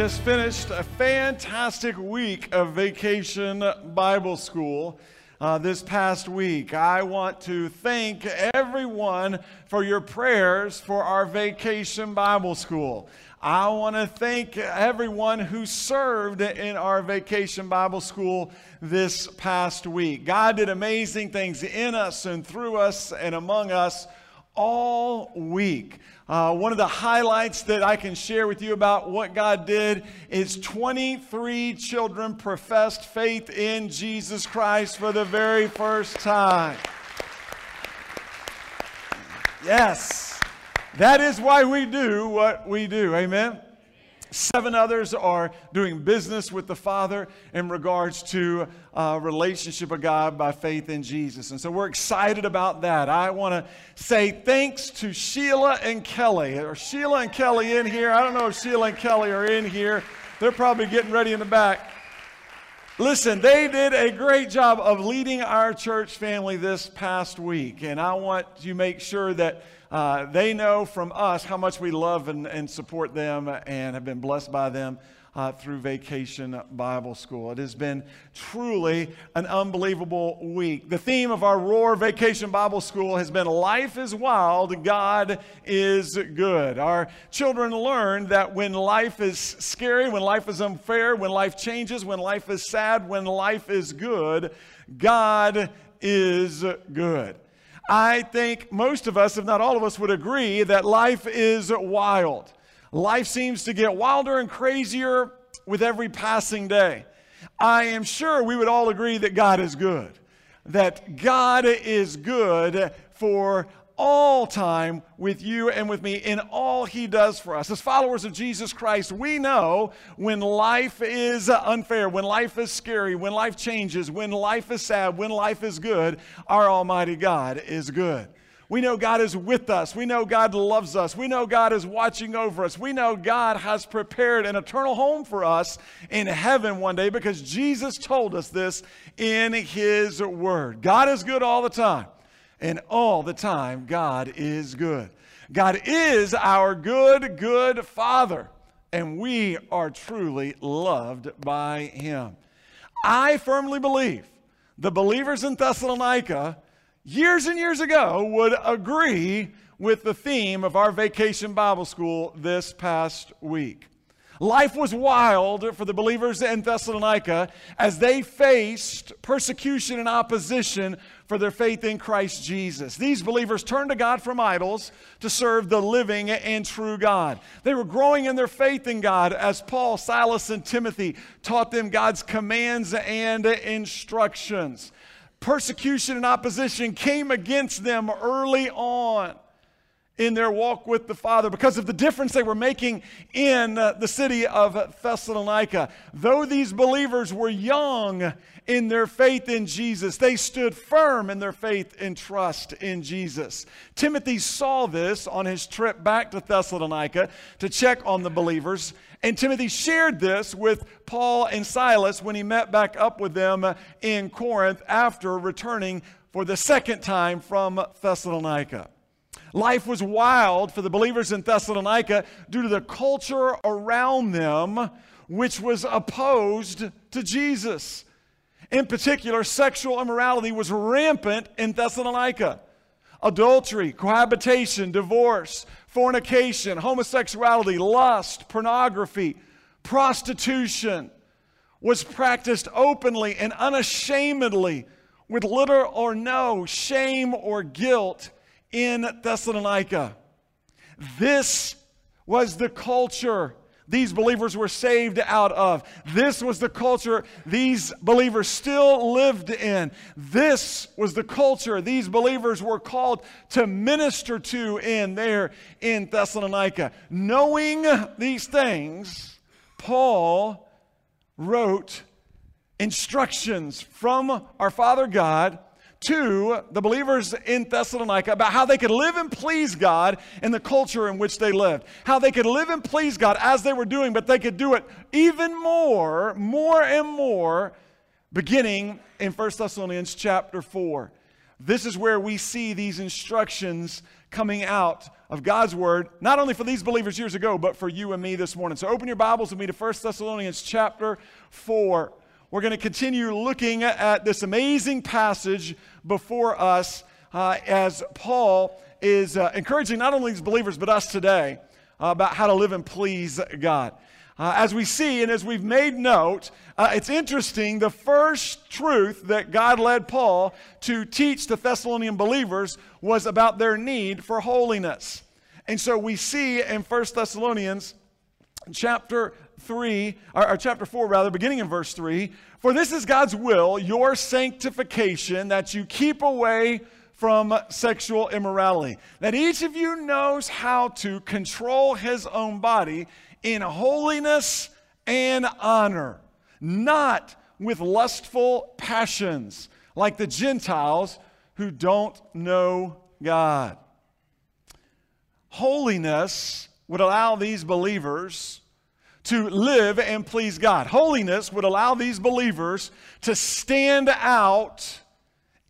just finished a fantastic week of vacation Bible school. Uh, this past week. I want to thank everyone for your prayers for our vacation Bible school. I want to thank everyone who served in our vacation Bible school this past week. God did amazing things in us and through us and among us all week. Uh, one of the highlights that I can share with you about what God did is 23 children professed faith in Jesus Christ for the very first time. Yes, that is why we do what we do. Amen. Seven others are doing business with the Father in regards to a relationship with God by faith in Jesus. And so we're excited about that. I want to say thanks to Sheila and Kelly. Are Sheila and Kelly in here? I don't know if Sheila and Kelly are in here. They're probably getting ready in the back. Listen, they did a great job of leading our church family this past week. And I want to make sure that uh, they know from us how much we love and, and support them and have been blessed by them uh, through Vacation Bible School. It has been truly an unbelievable week. The theme of our Roar Vacation Bible School has been Life is Wild, God is Good. Our children learn that when life is scary, when life is unfair, when life changes, when life is sad, when life is good, God is good. I think most of us, if not all of us, would agree that life is wild. Life seems to get wilder and crazier with every passing day. I am sure we would all agree that God is good, that God is good for all time with you and with me in all he does for us. As followers of Jesus Christ, we know when life is unfair, when life is scary, when life changes, when life is sad, when life is good, our Almighty God is good. We know God is with us. We know God loves us. We know God is watching over us. We know God has prepared an eternal home for us in heaven one day because Jesus told us this in His Word. God is good all the time. And all the time, God is good. God is our good, good Father, and we are truly loved by Him. I firmly believe the believers in Thessalonica years and years ago would agree with the theme of our vacation Bible school this past week. Life was wild for the believers in Thessalonica as they faced persecution and opposition for their faith in Christ Jesus. These believers turned to God from idols to serve the living and true God. They were growing in their faith in God as Paul, Silas, and Timothy taught them God's commands and instructions. Persecution and opposition came against them early on in their walk with the Father because of the difference they were making in uh, the city of Thessalonica. Though these believers were young in their faith in Jesus, they stood firm in their faith and trust in Jesus. Timothy saw this on his trip back to Thessalonica to check on the believers. And Timothy shared this with Paul and Silas when he met back up with them in Corinth after returning for the second time from Thessalonica. Life was wild for the believers in Thessalonica due to the culture around them, which was opposed to Jesus. In particular, sexual immorality was rampant in Thessalonica. Adultery, cohabitation, divorce, fornication, homosexuality, lust, pornography, prostitution was practiced openly and unashamedly with little or no shame or guilt in Thessalonica. This was the culture these believers were saved out of. This was the culture these believers still lived in. This was the culture these believers were called to minister to in there in Thessalonica. Knowing these things, Paul wrote instructions from our Father God to the believers in Thessalonica about how they could live and please God in the culture in which they lived. How they could live and please God as they were doing, but they could do it even more, more and more, beginning in 1 Thessalonians chapter 4. This is where we see these instructions coming out of God's word, not only for these believers years ago, but for you and me this morning. So open your Bibles with me to 1 Thessalonians chapter 4. We're going to continue looking at this amazing passage before us uh, as Paul is uh, encouraging not only these believers, but us today uh, about how to live and please God. Uh, as we see and as we've made note, uh, it's interesting the first truth that God led Paul to teach the Thessalonian believers was about their need for holiness. And so we see in 1 Thessalonians chapter 3, or, or, chapter 4 rather, beginning in verse 3 For this is God's will, your sanctification, that you keep away from sexual immorality. That each of you knows how to control his own body in holiness and honor, not with lustful passions like the Gentiles who don't know God. Holiness would allow these believers to live and please God. Holiness would allow these believers to stand out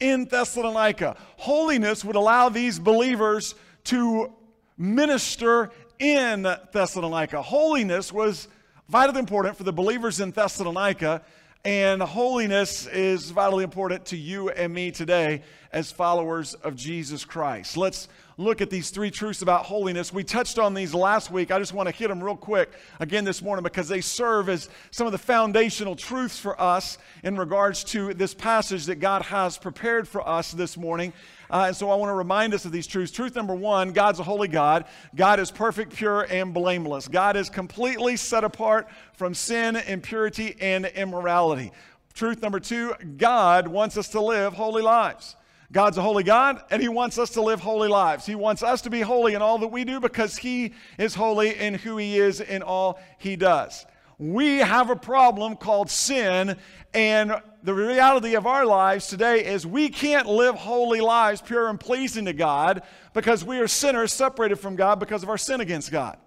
in Thessalonica. Holiness would allow these believers to minister in Thessalonica. Holiness was vitally important for the believers in Thessalonica, and holiness is vitally important to you and me today as followers of Jesus Christ. Let's look at these three truths about holiness. We touched on these last week. I just want to hit them real quick again this morning because they serve as some of the foundational truths for us in regards to this passage that God has prepared for us this morning. Uh, and so I want to remind us of these truths. Truth number one God's a holy God. God is perfect, pure, and blameless. God is completely set apart from sin, impurity, and immorality. Truth number two God wants us to live holy lives. God's a holy God, and He wants us to live holy lives. He wants us to be holy in all that we do because He is holy in who He is in all He does. We have a problem called sin, and the reality of our lives today is we can't live holy lives, pure and pleasing to God, because we are sinners separated from God because of our sin against God.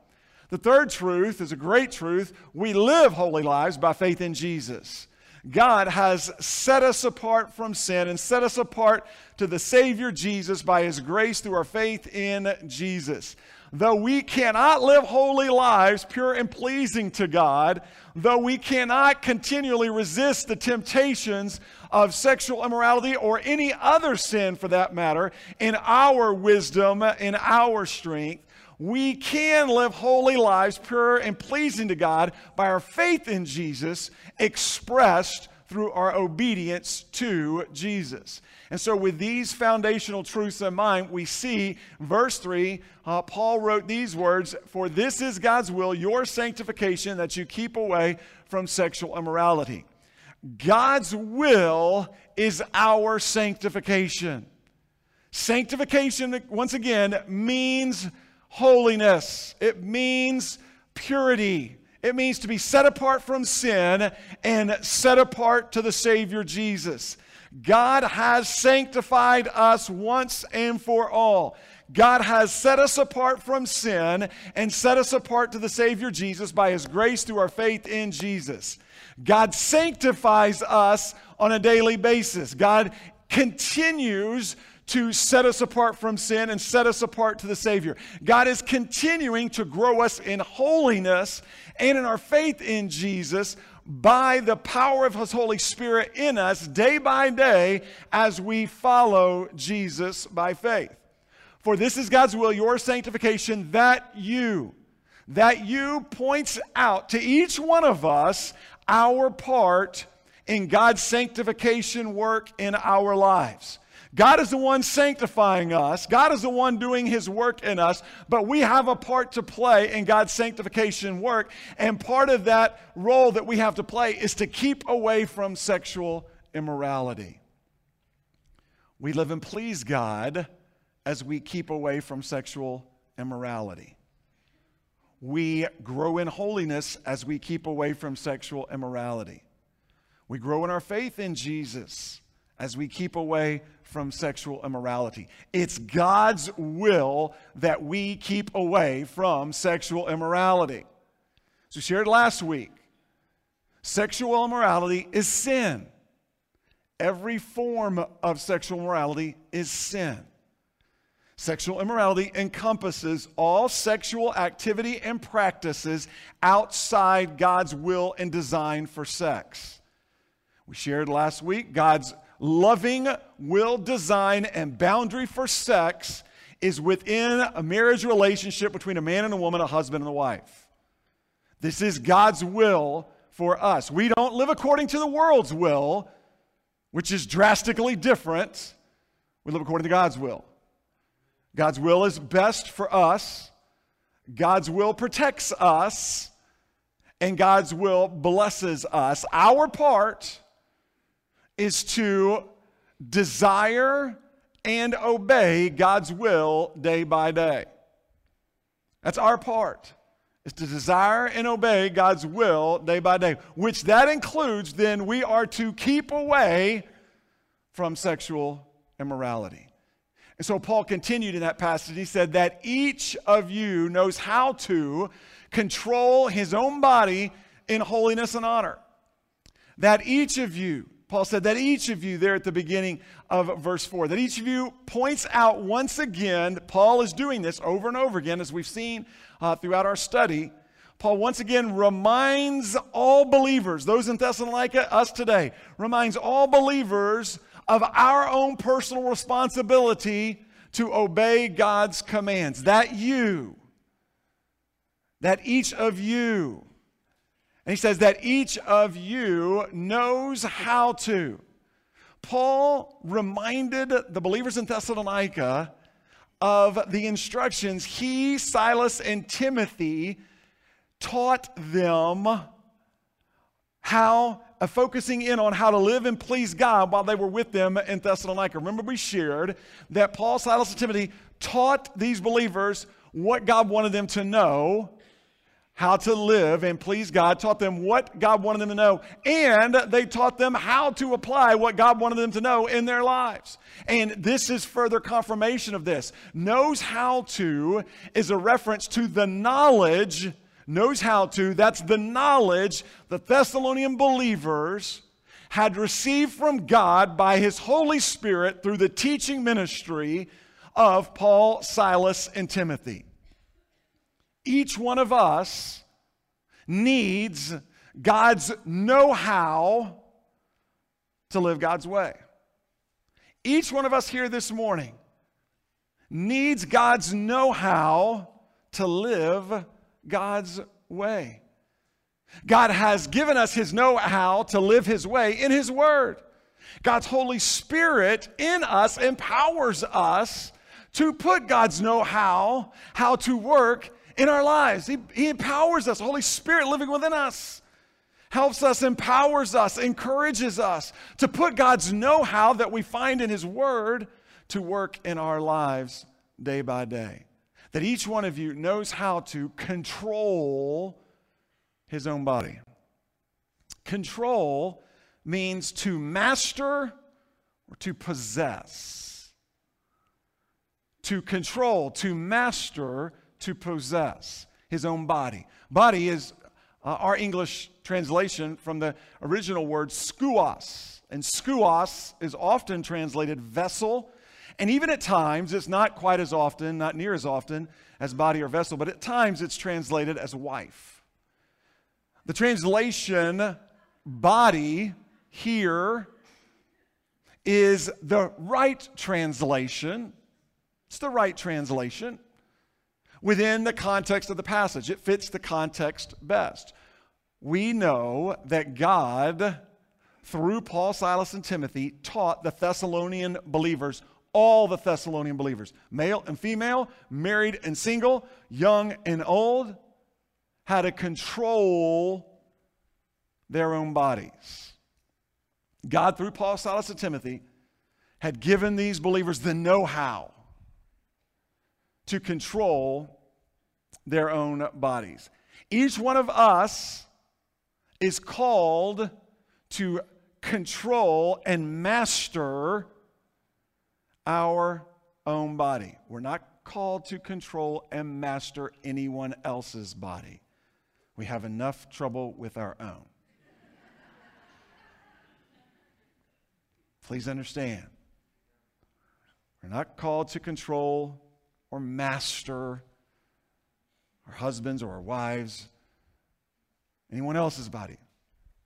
The third truth is a great truth. We live holy lives by faith in Jesus. God has set us apart from sin and set us apart to the Savior Jesus by His grace through our faith in Jesus. Though we cannot live holy lives, pure and pleasing to God, though we cannot continually resist the temptations of sexual immorality or any other sin for that matter, in our wisdom, in our strength, we can live holy lives, pure and pleasing to God, by our faith in Jesus, expressed through our obedience to Jesus. And so, with these foundational truths in mind, we see verse 3, uh, Paul wrote these words For this is God's will, your sanctification, that you keep away from sexual immorality. God's will is our sanctification. Sanctification, once again, means holiness, it means purity. It means to be set apart from sin and set apart to the Savior Jesus. God has sanctified us once and for all. God has set us apart from sin and set us apart to the Savior Jesus by His grace through our faith in Jesus. God sanctifies us on a daily basis. God continues to set us apart from sin and set us apart to the Savior. God is continuing to grow us in holiness and in our faith in Jesus by the power of His Holy Spirit in us day by day as we follow Jesus by faith. For this is God's will, your sanctification, that you, that you points out to each one of us our part in God's sanctification work in our lives. God is the one sanctifying us. God is the one doing his work in us, but we have a part to play in God's sanctification work. And part of that role that we have to play is to keep away from sexual immorality. We live and please God as we keep away from sexual immorality. We grow in holiness as we keep away from sexual immorality. We grow in our faith in Jesus as we keep away from sexual immorality. It's God's will that we keep away from sexual immorality. So, shared last week sexual immorality is sin. Every form of sexual morality is sin. Sexual immorality encompasses all sexual activity and practices outside God's will and design for sex. We shared last week God's loving will, design, and boundary for sex is within a marriage relationship between a man and a woman, a husband and a wife. This is God's will for us. We don't live according to the world's will, which is drastically different. We live according to God's will. God's will is best for us, God's will protects us, and God's will blesses us. Our part is to desire and obey God's will day by day. That's our part. Is to desire and obey God's will day by day, which that includes then we are to keep away from sexual immorality. And so Paul continued in that passage. He said that each of you knows how to control his own body in holiness and honor. That each of you, Paul said, that each of you, there at the beginning of verse 4, that each of you points out once again, Paul is doing this over and over again, as we've seen uh, throughout our study. Paul once again reminds all believers, those in Thessalonica, us today, reminds all believers of our own personal responsibility to obey God's commands. That you, that each of you, and he says that each of you knows how to. Paul reminded the believers in Thessalonica of the instructions he, Silas, and Timothy taught them how uh, focusing in on how to live and please God while they were with them in Thessalonica. Remember, we shared that Paul, Silas, and Timothy taught these believers what God wanted them to know, how to live and please God, taught them what God wanted them to know, and they taught them how to apply what God wanted them to know in their lives. And this is further confirmation of this. Knows how to is a reference to the knowledge knows how to. That's the knowledge the Thessalonian believers had received from God by his Holy Spirit through the teaching ministry of Paul, Silas, and Timothy. Each one of us needs God's know how to live God's way. Each one of us here this morning needs God's know how to live God's way. God has given us His know how to live His way in His Word. God's Holy Spirit in us empowers us to put God's know how, how to work in our lives. He, he empowers us, Holy Spirit living within us helps us, empowers us, encourages us to put God's know how that we find in His Word to work in our lives day by day that each one of you knows how to control his own body. Control means to master or to possess. To control, to master, to possess his own body. Body is uh, our English translation from the original word skeuos. And skeuos is often translated vessel and even at times, it's not quite as often, not near as often as body or vessel, but at times it's translated as wife. The translation body here is the right translation. It's the right translation within the context of the passage. It fits the context best. We know that God, through Paul, Silas, and Timothy, taught the Thessalonian believers all the Thessalonian believers, male and female, married and single, young and old, how to control their own bodies. God, through Paul, Silas, and Timothy, had given these believers the know how to control their own bodies. Each one of us is called to control and master our own body. We're not called to control and master anyone else's body. We have enough trouble with our own. Please understand. We're not called to control or master our husbands or our wives, anyone else's body.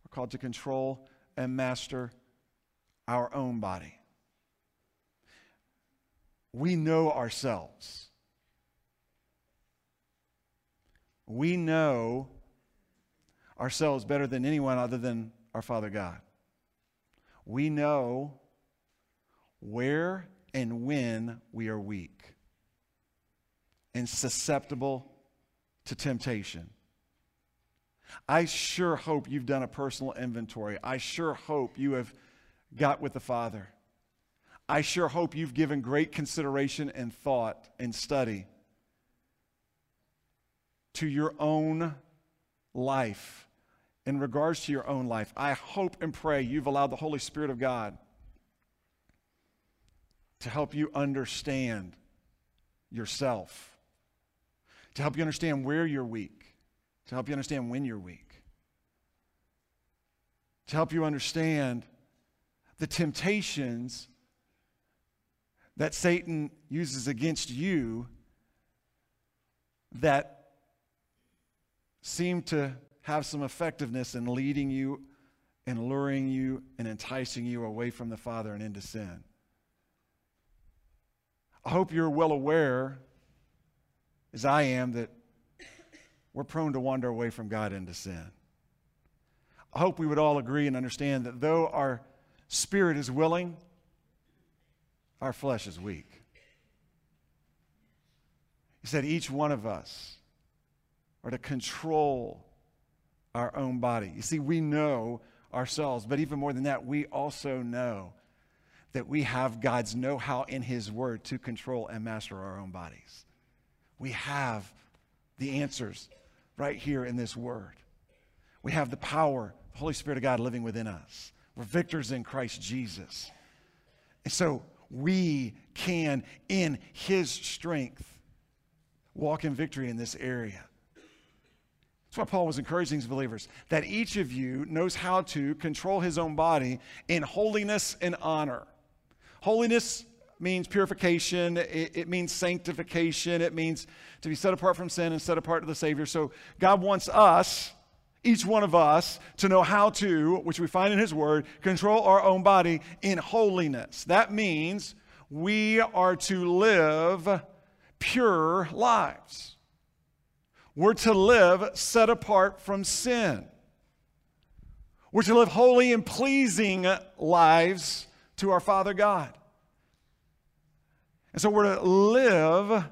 We're called to control and master our own body. We know ourselves. We know ourselves better than anyone other than our Father God. We know where and when we are weak and susceptible to temptation. I sure hope you've done a personal inventory. I sure hope you have got with the Father. I sure hope you've given great consideration and thought and study to your own life in regards to your own life. I hope and pray you've allowed the Holy Spirit of God to help you understand yourself, to help you understand where you're weak, to help you understand when you're weak, to help you understand the temptations that Satan uses against you that seem to have some effectiveness in leading you and luring you and enticing you away from the Father and into sin. I hope you're well aware, as I am, that we're prone to wander away from God into sin. I hope we would all agree and understand that though our spirit is willing, our flesh is weak. He said each one of us are to control our own body. You see, we know ourselves, but even more than that, we also know that we have God's know how in His Word to control and master our own bodies. We have the answers right here in this Word. We have the power, the Holy Spirit of God living within us. We're victors in Christ Jesus. And so we can, in His strength, walk in victory in this area. That's why Paul was encouraging his believers that each of you knows how to control his own body in holiness and honor. Holiness means purification, it, it, means sanctification, it means to be set apart from sin and set apart to the Savior. So God wants us each one of us to know how to, which we find in His Word, control our own body in holiness. That means we are to live pure lives. We're to live set apart from sin. We're to live holy and pleasing lives to our Father God. And so we're to live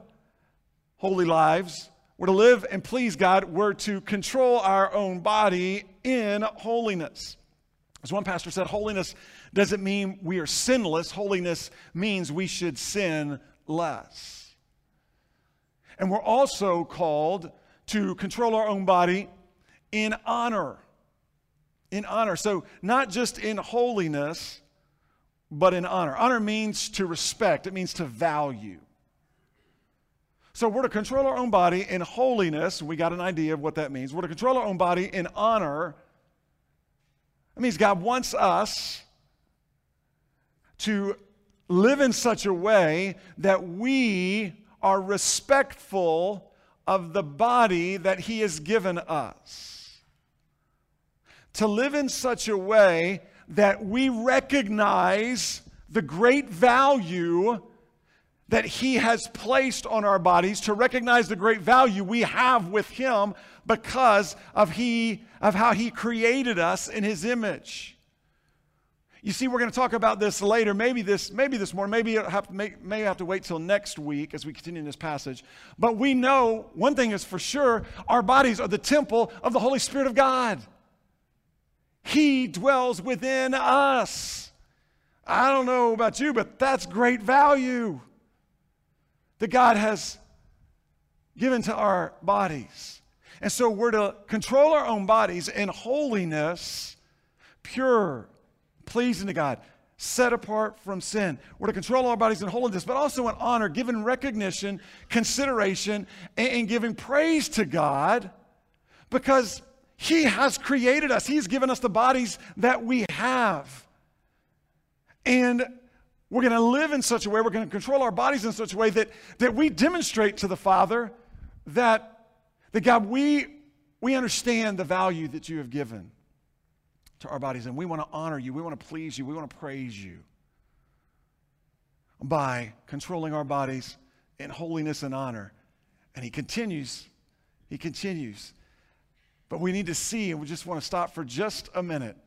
holy lives we're to live and please God. We're to control our own body in holiness. As one pastor said, holiness doesn't mean we are sinless, holiness means we should sin less. And we're also called to control our own body in honor. In honor. So, not just in holiness, but in honor. Honor means to respect, it means to value. So we're to control our own body in holiness. We got an idea of what that means. We're to control our own body in honor. That means God wants us to live in such a way that we are respectful of the body that He has given us. To live in such a way that we recognize the great value that He has placed on our bodies to recognize the great value we have with Him because of, he, of how He created us in His image. You see, we're going to talk about this later. Maybe this, maybe this morning. Maybe have make, may have to wait till next week as we continue in this passage. But we know one thing is for sure: our bodies are the temple of the Holy Spirit of God. He dwells within us. I don't know about you, but that's great value that God has given to our bodies. And so we're to control our own bodies in holiness, pure, pleasing to God, set apart from sin. We're to control our bodies in holiness, but also in honor, giving recognition, consideration, and, and giving praise to God because He has created us. He's given us the bodies that we have. And We're going to live in such a way, we're going to control our bodies in such a way that, that we demonstrate to the Father that, that God, we, we understand the value that you have given to our bodies, and we want to honor you, we want to please you, we want to praise you by controlling our bodies in holiness and honor. And he continues, he continues. But we need to see, and we just want to stop for just a minute,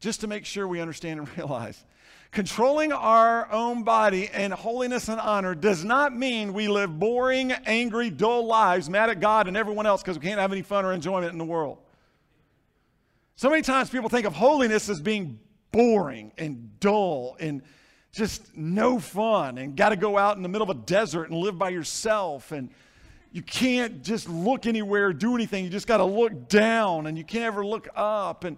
just to make sure we understand and realize. Controlling our own body in holiness and honor does not mean we live boring, angry, dull lives, mad at God and everyone else because we can't have any fun or enjoyment in the world. So many times people think of holiness as being boring and dull and just no fun and got to go out in the middle of a desert and live by yourself and you can't just look anywhere do anything. You just got to look down and you can't ever look up and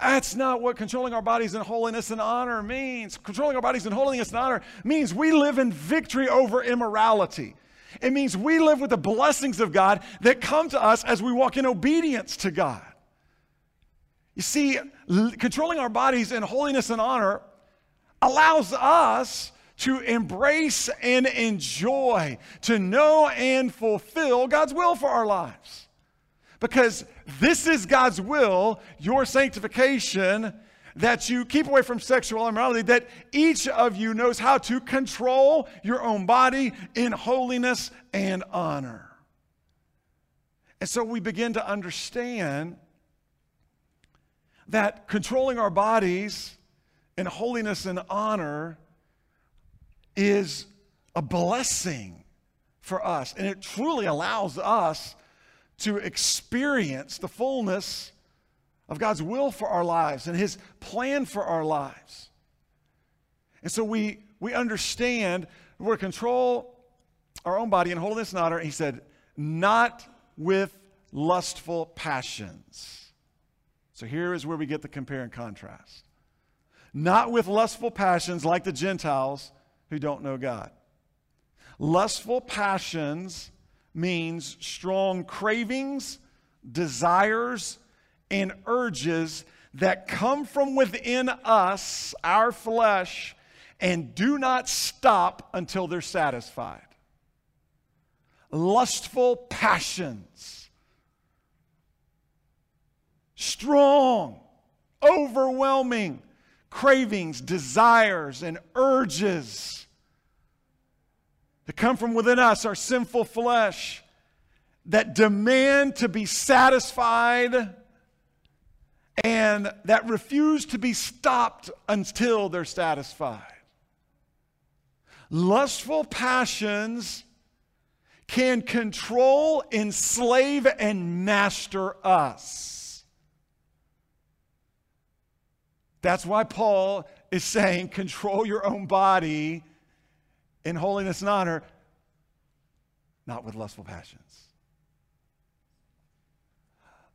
that's not what controlling our bodies in holiness and honor means. Controlling our bodies in holiness and honor means we live in victory over immorality. It means we live with the blessings of god that come to us as we walk in obedience to god. You see, controlling our bodies in holiness and honor allows us to embrace and enjoy, to know and fulfill God's will for our lives. Because this is God's will, your sanctification, that you keep away from sexual immorality, that each of you knows how to control your own body in holiness and honor. And so we begin to understand that controlling our bodies in holiness and honor is a blessing for us. And it truly allows us to experience the fullness of God's will for our lives and His plan for our lives. And so we, we understand we're to control our own body in holiness and honor. He said, not with lustful passions. So here is where we get the compare and contrast. Not with lustful passions like the Gentiles who don't know God. Lustful passions means strong cravings, desires, and urges that come from within us, our flesh, and do not stop until they're satisfied. Lustful passions strong, overwhelming cravings, desires, and urges that come from within us, our sinful flesh, that demand to be satisfied and that refuse to be stopped until they're satisfied. Lustful passions can control, enslave, and master us. That's why Paul is saying control your own body in holiness and honor, not with lustful passions.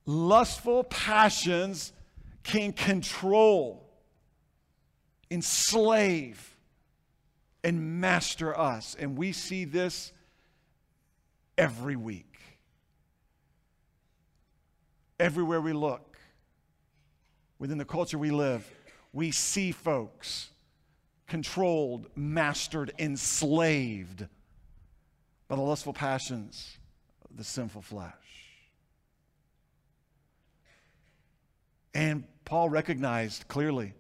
Lustful passions can control, enslave, and master us. And we see this every week. Everywhere we look within the culture we live, we see folks controlled, mastered, enslaved by the lustful passions of the sinful flesh. And Paul recognized clearly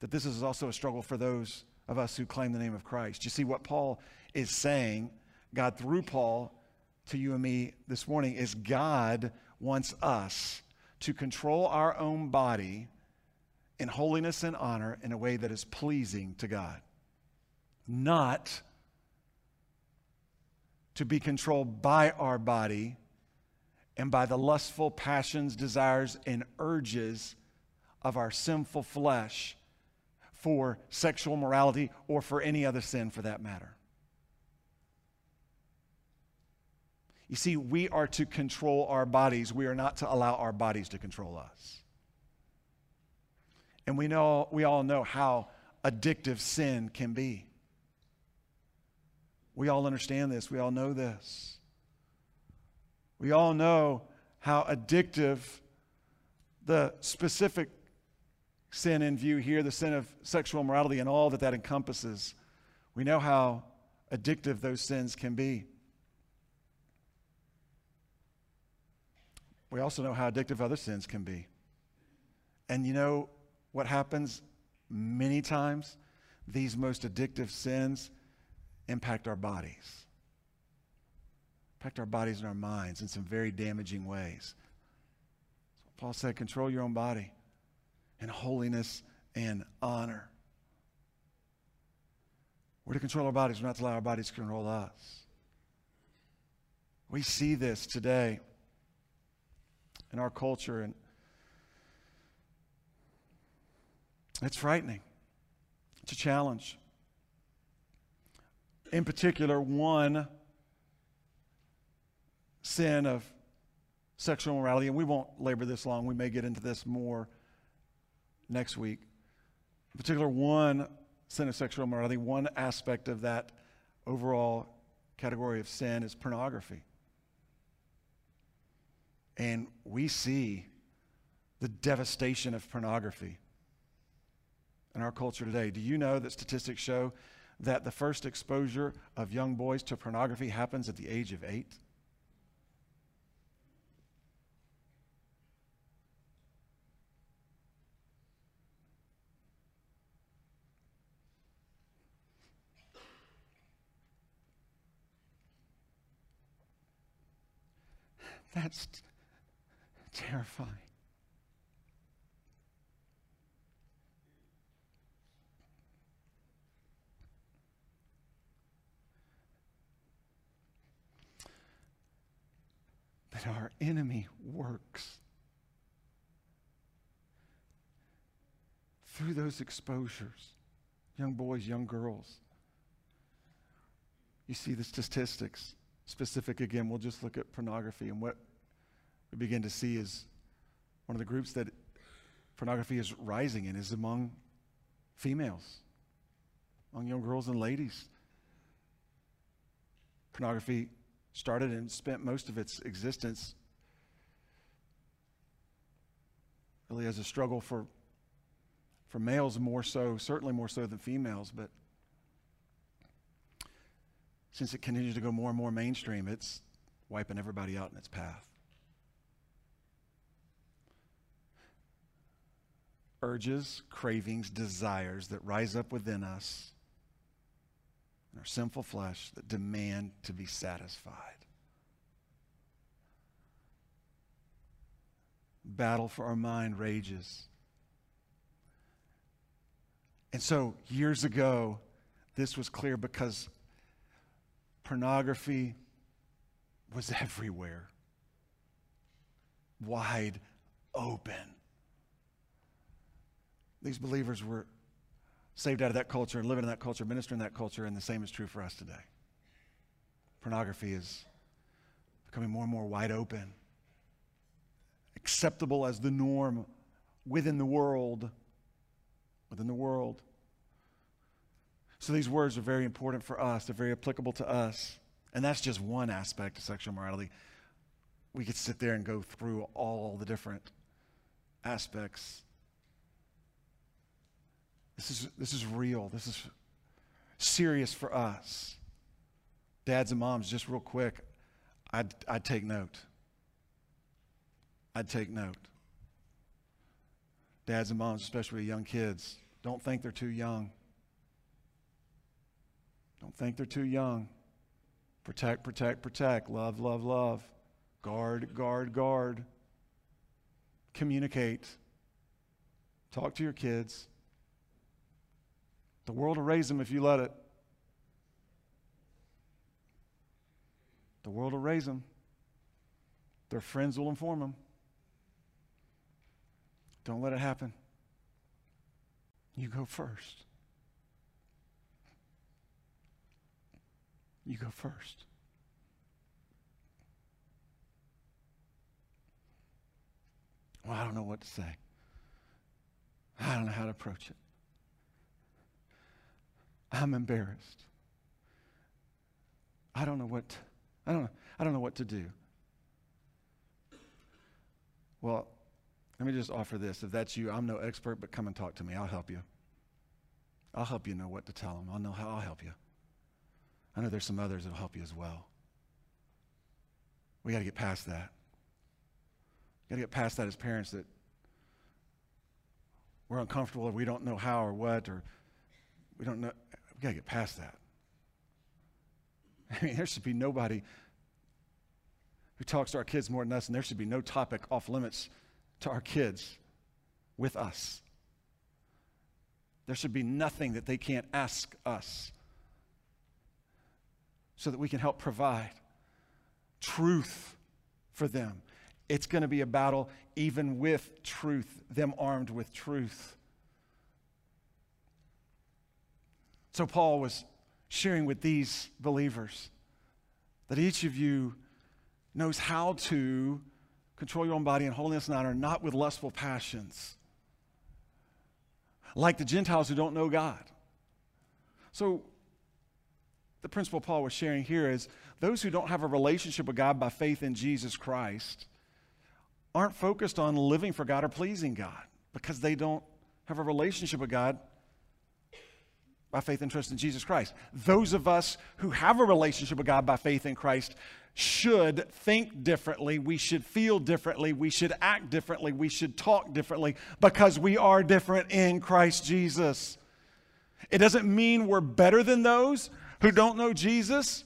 that this is also a struggle for those of us who claim the name of Christ. You see, what Paul is saying, God through Paul to you and me this morning, is God wants us to control our own body in holiness and honor in a way that is pleasing to God. Not to be controlled by our body and by the lustful passions, desires, and urges of our sinful flesh for sexual morality or for any other sin for that matter. You see, we are to control our bodies. We are not to allow our bodies to control us. And we know we all know how addictive sin can be. We all understand this. We all know this. We all know how addictive the specific sin in view here, the sin of sexual immorality and all that that encompasses, we know how addictive those sins can be. We also know how addictive other sins can be. And you know what happens many times? These most addictive sins impact our bodies, impact our bodies and our minds in some very damaging ways. So Paul said, control your own body in holiness and honor. We're to control our bodies, we're not to allow our bodies to control us. We see this today in our culture, and it's frightening. It's a challenge. In particular, one sin of sexual morality, and we won't labor this long, we may get into this more next week. In particular, one sin of sexual morality, one aspect of that overall category of sin is pornography. And we see the devastation of pornography in our culture today. Do you know that statistics show that the first exposure of young boys to pornography happens at the age of eight? That's terrifying. But our enemy works through those exposures, young boys, young girls. You see the statistics specific again, we'll just look at pornography. And what we begin to see is one of the groups that pornography is rising in is among females, among young girls and ladies. Pornography started and spent most of its existence really as a struggle for, for males more so, certainly more so than females, but since it continues to go more and more mainstream, it's wiping everybody out in its path. Urges, cravings, desires that rise up within us in our sinful flesh that demand to be satisfied. Battle for our mind rages. And so, years ago, this was clear because pornography was everywhere, wide open. These believers were saved out of that culture and living in that culture, ministering in that culture, and the same is true for us today. Pornography is becoming more and more wide open, acceptable as the norm within the world. Within the world. So these words are very important for us, they're very applicable to us. And that's just one aspect of sexual morality. We could sit there and go through all the different aspects. This is, this is real. This is serious for us. Dads and moms, just real quick, I'd, I'd take note. I'd take note. Dads and moms, especially young kids, don't think they're too young. Don't think they're too young. Protect, protect, protect. Love, love, love. Guard, guard, guard. Communicate. Talk to your kids. The world will raise them if you let it. The world will raise them. Their friends will inform them. Don't let it happen. You go first. You go first. Well, I don't know what to say. I don't know how to approach it. I'm embarrassed. I don't know what I don't know, I don't know what to do. Well, Let me just offer this. If that's you, I'm no expert, but come and talk to me. I'll help you. I'll help you know what to tell them. I'll know how I'll help you. I know there's some others that'll help you as well. We got to get past that. Got to get past that as parents that we're uncomfortable or we don't know how or what or we don't know. We got to get past that. I mean, there should be nobody who talks to our kids more than us, and there should be no topic off limits to our kids with us. There should be nothing that they can't ask us so that we can help provide truth for them. It's going to be a battle even with truth, them armed with truth. So, Paul was sharing with these believers that each of you knows how to control your own body in holiness and honor, not with lustful passions like the Gentiles who don't know God. So, the principle Paul was sharing here is those who don't have a relationship with God by faith in Jesus Christ aren't focused on living for God or pleasing God because they don't have a relationship with God by faith and trust in Jesus Christ. Those of us who have a relationship with God by faith in Christ should think differently, we should feel differently, we should act differently, we should talk differently because we are different in Christ Jesus. It doesn't mean we're better than those who don't know Jesus.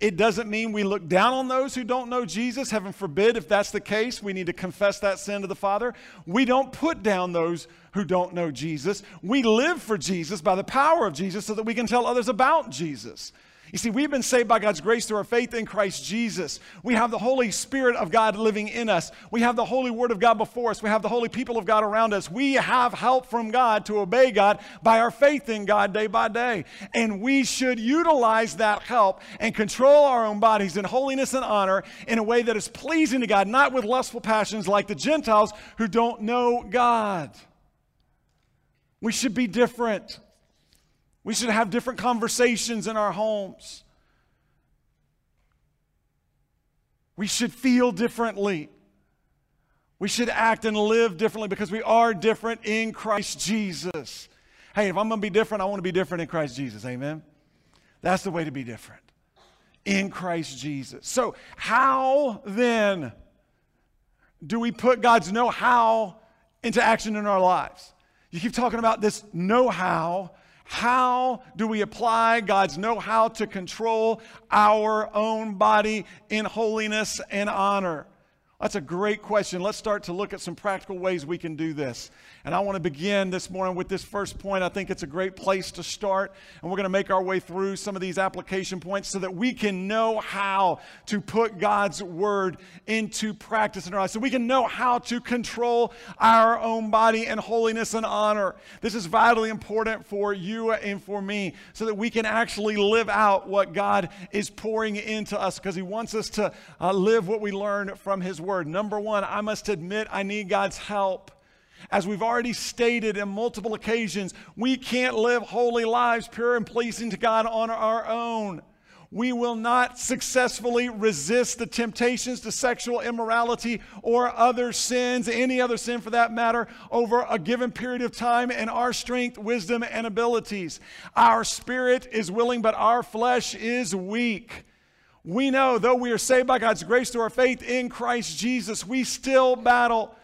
It doesn't mean we look down on those who don't know Jesus. Heaven forbid, if that's the case, we need to confess that sin to the Father. We don't put down those who don't know Jesus. We live for Jesus by the power of Jesus so that we can tell others about Jesus. You see, we've been saved by God's grace through our faith in Christ Jesus. We have the Holy Spirit of God living in us. We have the Holy Word of God before us. We have the holy people of God around us. We have help from God to obey God by our faith in God day by day. And we should utilize that help and control our own bodies in holiness and honor in a way that is pleasing to God, not with lustful passions like the Gentiles who don't know God. We should be different. We should have different conversations in our homes. We should feel differently. We should act and live differently because we are different in Christ Jesus. Hey, if I'm going to be different, I want to be different in Christ Jesus. Amen? That's the way to be different in Christ Jesus. So, how then do we put God's know how into action in our lives? You keep talking about this know how, how do we apply God's know how to control our own body in holiness and honor? That's a great question. Let's start to look at some practical ways we can do this. And I want to begin this morning with this first point. I think it's a great place to start. And we're going to make our way through some of these application points so that we can know how to put God's word into practice in our lives. So we can know how to control our own body in holiness and honor. This is vitally important for you and for me so that we can actually live out what God is pouring into us because He wants us to uh, live what we learn from His word. Number one, I must admit I need God's help. As we've already stated in multiple occasions, we can't live holy lives, pure and pleasing to God on our own. We will not successfully resist the temptations to sexual immorality or other sins, any other sin for that matter, over a given period of time in our strength, wisdom, and abilities. Our spirit is willing, but our flesh is weak. We know, though we are saved by God's grace through our faith in Christ Jesus, we still battle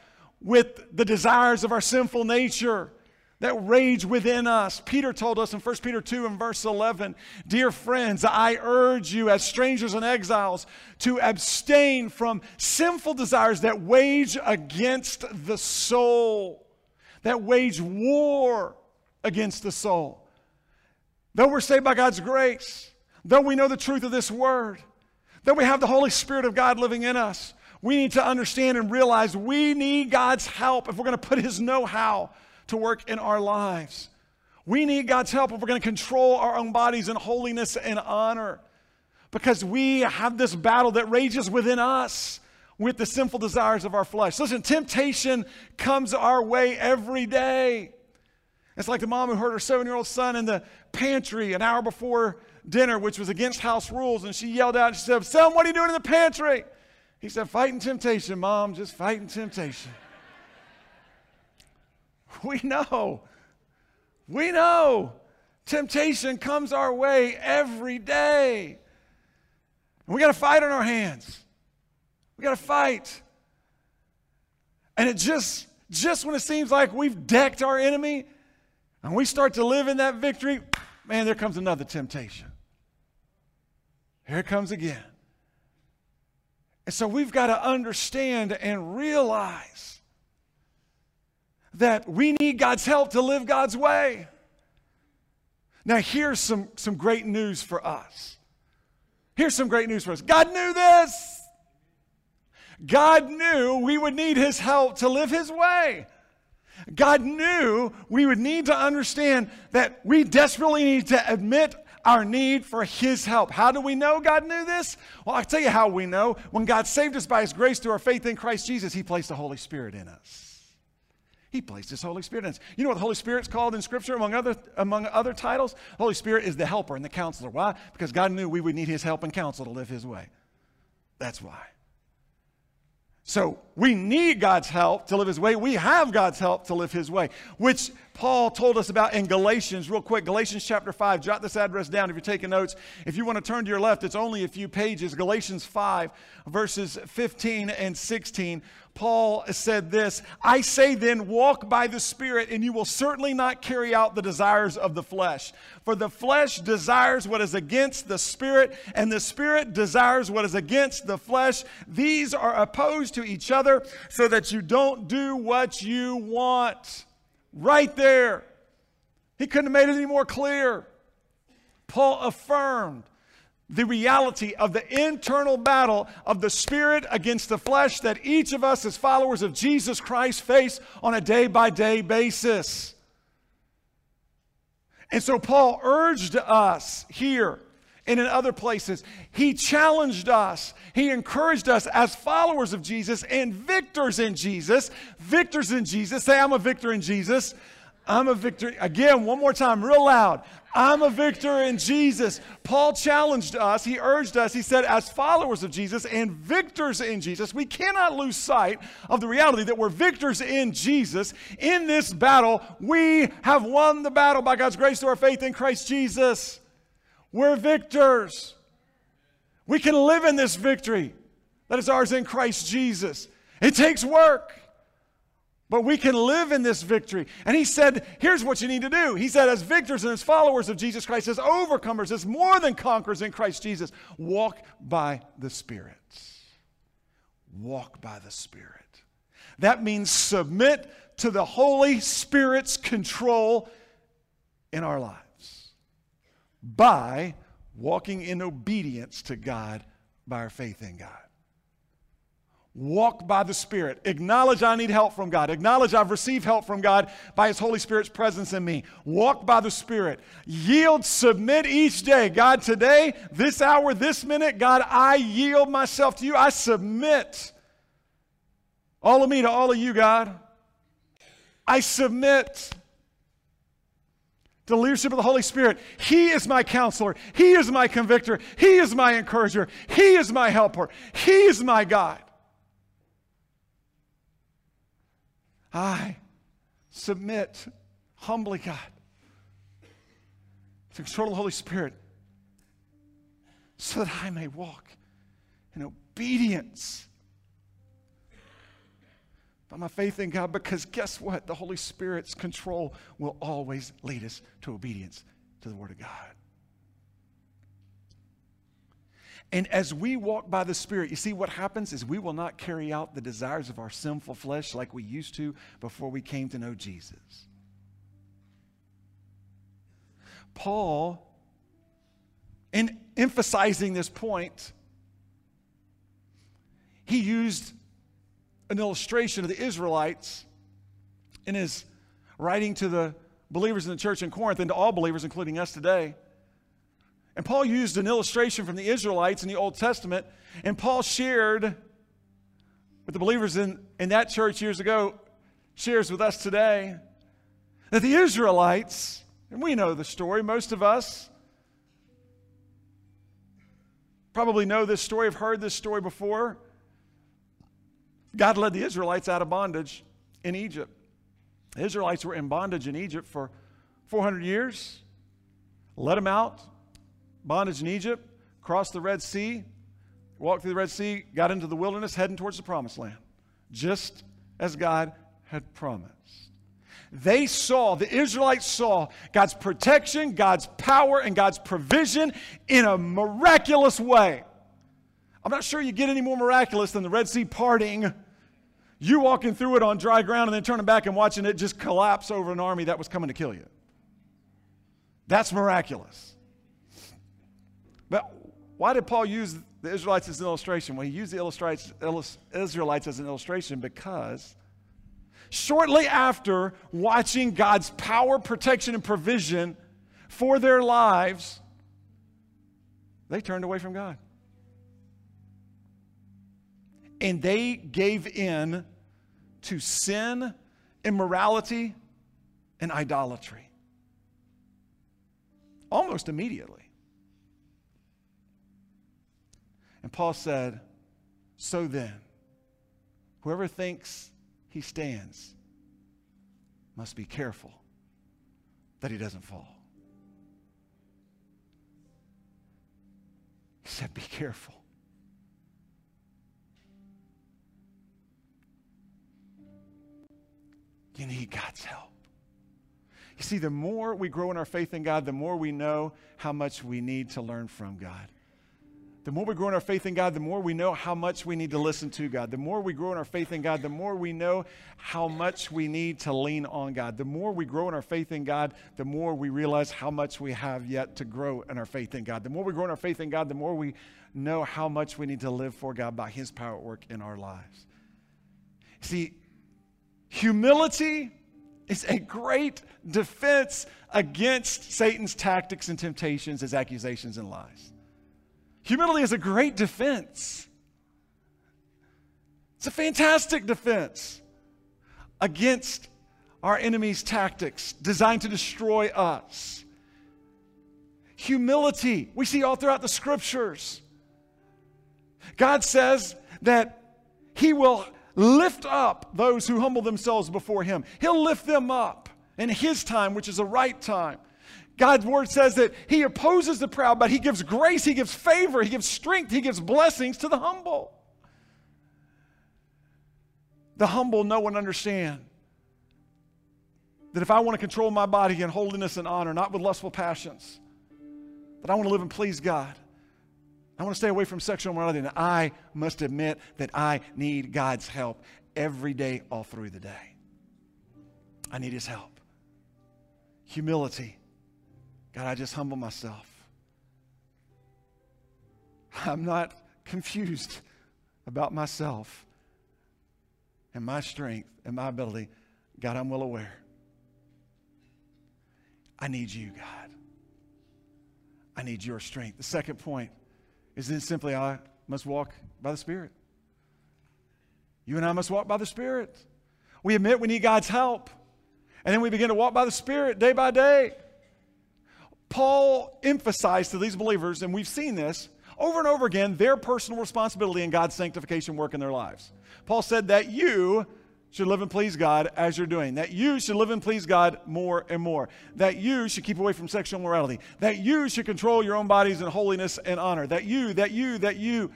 with the desires of our sinful nature that rage within us. Peter told us in 1 Peter 2 and verse 11 Dear friends, I urge you as strangers and exiles to abstain from sinful desires that wage against the soul, that wage war against the soul. Though we're saved by God's grace, though we know the truth of this word, though we have the Holy Spirit of God living in us, we need to understand and realize we need God's help if we're going to put His know how to work in our lives. We need God's help if we're going to control our own bodies in holiness and honor because we have this battle that rages within us with the sinful desires of our flesh. Listen, temptation comes our way every day. It's like the mom who heard her seven year old son in the pantry an hour before dinner, which was against house rules, and she yelled out, She said, Son, what are you doing in the pantry? He said, Fighting temptation, mom, just fighting temptation. We know. We know. Temptation comes our way every day. And we got to fight on our hands. We got to fight. And it just, just when it seems like we've decked our enemy and we start to live in that victory, man, there comes another temptation. Here it comes again. And so we've got to understand and realize that we need God's help to live God's way. Now, here's some, some great news for us. Here's some great news for us. God knew this. God knew we would need His help to live His way. God knew we would need to understand that we desperately need to admit our need for His help. How do we know God knew this? Well, I'll tell you how we know. When God saved us by His grace through our faith in Christ Jesus, He placed the Holy Spirit in us. He placed His Holy Spirit in us. You know what the Holy Spirit's called in Scripture, among other, among other titles? The Holy Spirit is the helper and the counselor. Why? Because God knew we would need His help and counsel to live His way. That's why. So we need God's help to live His way. We have God's help to live His way, which Paul told us about in Galatians, real quick. Galatians chapter 5. Jot this address down if you're taking notes. If you want to turn to your left, it's only a few pages. Galatians 5, verses 15 and 16. Paul said this I say then, walk by the Spirit, and you will certainly not carry out the desires of the flesh. For the flesh desires what is against the Spirit, and the Spirit desires what is against the flesh. These are opposed to each other, so that you don't do what you want. Right there. He couldn't have made it any more clear. Paul affirmed the reality of the internal battle of the spirit against the flesh that each of us, as followers of Jesus Christ, face on a day by day basis. And so, Paul urged us here and in other places. He challenged us. He encouraged us as followers of Jesus and victors in Jesus. Victors in Jesus. Say, I'm a victor in Jesus. I'm a victor. Again, one more time, real loud. I'm a victor in Jesus. Paul challenged us, he urged us, he said, as followers of Jesus and victors in Jesus, we cannot lose sight of the reality that we're victors in Jesus. In this battle, we have won the battle by God's grace through our faith in Christ Jesus. We're victors. We can live in this victory that is ours in Christ Jesus. It takes work. But we can live in this victory. And he said, here's what you need to do. He said, as victors and as followers of Jesus Christ, as overcomers, as more than conquerors in Christ Jesus, walk by the Spirit. Walk by the Spirit. That means submit to the Holy Spirit's control in our lives by walking in obedience to God by our faith in God. Walk by the Spirit. Acknowledge I need help from God. Acknowledge I've received help from God by His Holy Spirit's presence in me. Walk by the Spirit. Yield, submit each day. God, today, this hour, this minute, God, I yield myself to you. I submit all of me to all of you, God. I submit the leadership of the Holy Spirit. He is my counselor. He is my convictor. He is my encourager. He is my helper. He is my guide. I submit humbly, God, to control of the Holy Spirit so that I may walk in obedience by my faith in God. Because guess what? The Holy Spirit's control will always lead us to obedience to the Word of God. And as we walk by the Spirit, you see what happens is we will not carry out the desires of our sinful flesh like we used to before we came to know Jesus. Paul, in emphasizing this point, he used an illustration of the Israelites in his writing to the believers in the church in Corinth and to all believers, including us today. And Paul used an illustration from the Israelites in the Old Testament, and Paul shared with the believers in, in that church years ago, shares with us today, that the Israelites, and we know the story, most of us probably know this story, have heard this story before. God led the Israelites out of bondage in Egypt. The Israelites were in bondage in Egypt for 400 years. Let them out, bondage in Egypt, crossed the Red Sea, walked through the Red Sea, got into the wilderness, heading towards the promised land, just as God had promised. They saw, the Israelites saw God's protection, God's power, and God's provision in a miraculous way. I'm not sure you get any more miraculous than the Red Sea parting, you walking through it on dry ground and then turning back and watching it just collapse over an army that was coming to kill you. That's miraculous. But why did Paul use the Israelites as an illustration? Well, he used the Israelites as an illustration because shortly after watching God's power, protection, and provision for their lives, they turned away from God. And they gave in to sin, immorality, and idolatry. Almost immediately. And Paul said, So then, whoever thinks he stands must be careful that he doesn't fall. He said, Be careful. You need God's help. You see, the more we grow in our faith in God, the more we know how much we need to learn from God. The more we grow in our faith in God, the more we know how much we need to listen to God. The more we grow in our faith in God, the more we know how much we need to lean on God. The more we grow in our faith in God, the more we realize how much we have yet to grow in our faith in God. The more we grow in our faith in God, the more we know how much we need to live for God by His power at work in our lives. See, humility is a great defense against Satan's tactics and temptations, his accusations and lies. Humility is a great defense. It's a fantastic defense against our enemy's tactics designed to destroy us. Humility, we see all throughout the scriptures. God says that He will lift up those who humble themselves before Him, He'll lift them up in His time, which is the right time. God's word says that He opposes the proud, but He gives grace, He gives favor, He gives strength, He gives blessings to the humble. The humble know and understand that if I want to control my body in holiness and honor, not with lustful passions, that I want to live and please God, I want to stay away from sexual immorality, and I must admit that I need God's help every day, all through the day. I need His help. Humility God, I just humble myself. I'm not confused about myself and my strength and my ability. God, I'm well aware. I need you, God. I need your strength. The second point is then simply I must walk by the Spirit. You and I must walk by the Spirit. We admit we need God's help. And then we begin to walk by the Spirit day by day. Paul emphasized to these believers, and we've seen this over and over again, their personal responsibility in God's sanctification work in their lives. Paul said that you should live and please God as you're doing, that you should live and please God more and more, that you should keep away from sexual morality, that you should control your own bodies in holiness and honor, that you, that you, that you.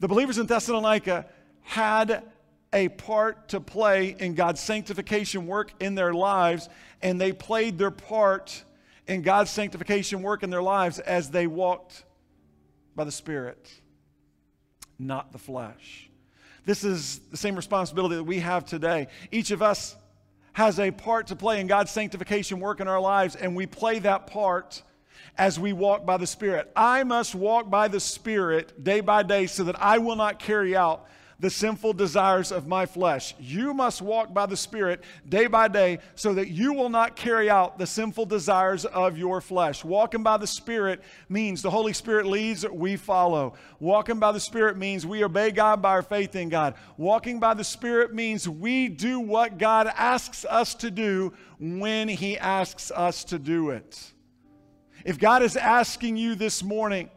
The believers in Thessalonica had a part to play in God's sanctification work in their lives, and they played their part in God's sanctification work in their lives as they walked by the Spirit, not the flesh. This is the same responsibility that we have today. Each of us has a part to play in God's sanctification work in our lives, and we play that part as we walk by the Spirit. I must walk by the Spirit day by day so that I will not carry out the sinful desires of my flesh. You must walk by the Spirit day by day so that you will not carry out the sinful desires of your flesh. Walking by the Spirit means the Holy Spirit leads, we follow. Walking by the Spirit means we obey God by our faith in God. Walking by the Spirit means we do what God asks us to do when He asks us to do it. If God is asking you this morning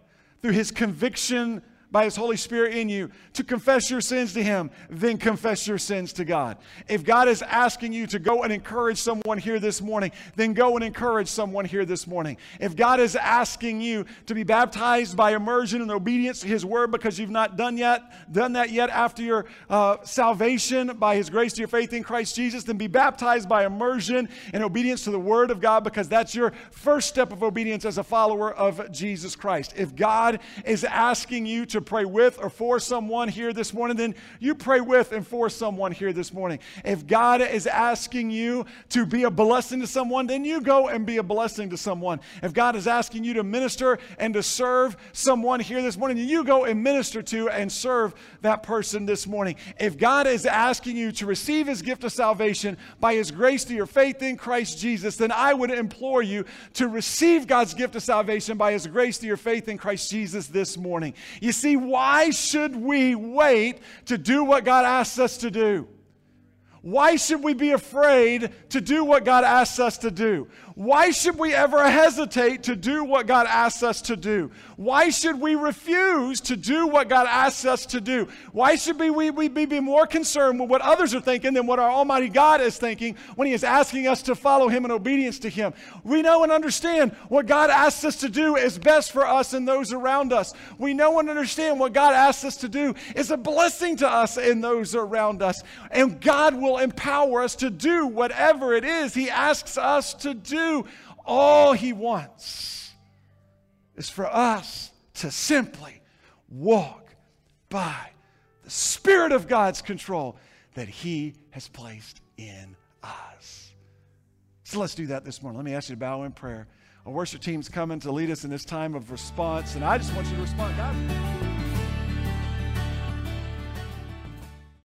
through His conviction, by His Holy Spirit in you to confess your sins to Him, then confess your sins to God. If God is asking you to go and encourage someone here this morning, then go and encourage someone here this morning. If God is asking you to be baptized by immersion and obedience to His Word because you've not done yet, done that yet after your uh, salvation by His grace to your faith in Christ Jesus, then be baptized by immersion and obedience to the Word of God because that's your first step of obedience as a follower of Jesus Christ. If God is asking you to pray with or for someone here this morning, then you pray with and for someone here this morning. If God is asking you to be a blessing to someone, then you go and be a blessing to someone. If God is asking you to minister and to serve someone here this morning, then you go and minister to and serve that person this morning. If God is asking you to receive his gift of salvation by his grace through your faith in Christ Jesus, then I would implore you to receive God's gift of salvation by his grace through your faith in Christ Jesus this morning. You see, why should we wait to do what God asks us to do? Why should we be afraid to do what God asks us to do? Why should we ever hesitate to do what God asks us to do? Why should we refuse to do what God asks us to do? Why should we, we, we be more concerned with what others are thinking than what our Almighty God is thinking when He is asking us to follow Him in obedience to Him? We know and understand what God asks us to do is best for us and those around us. We know and understand what God asks us to do is a blessing to us and those around us. And God will empower us to do whatever it is He asks us to All He wants is for us to simply walk by the Spirit of God's control that He has placed in us. So let's do that this morning. Let me ask you to bow in prayer. Our worship team's coming to lead us in this time of response, and I just want you to respond. God,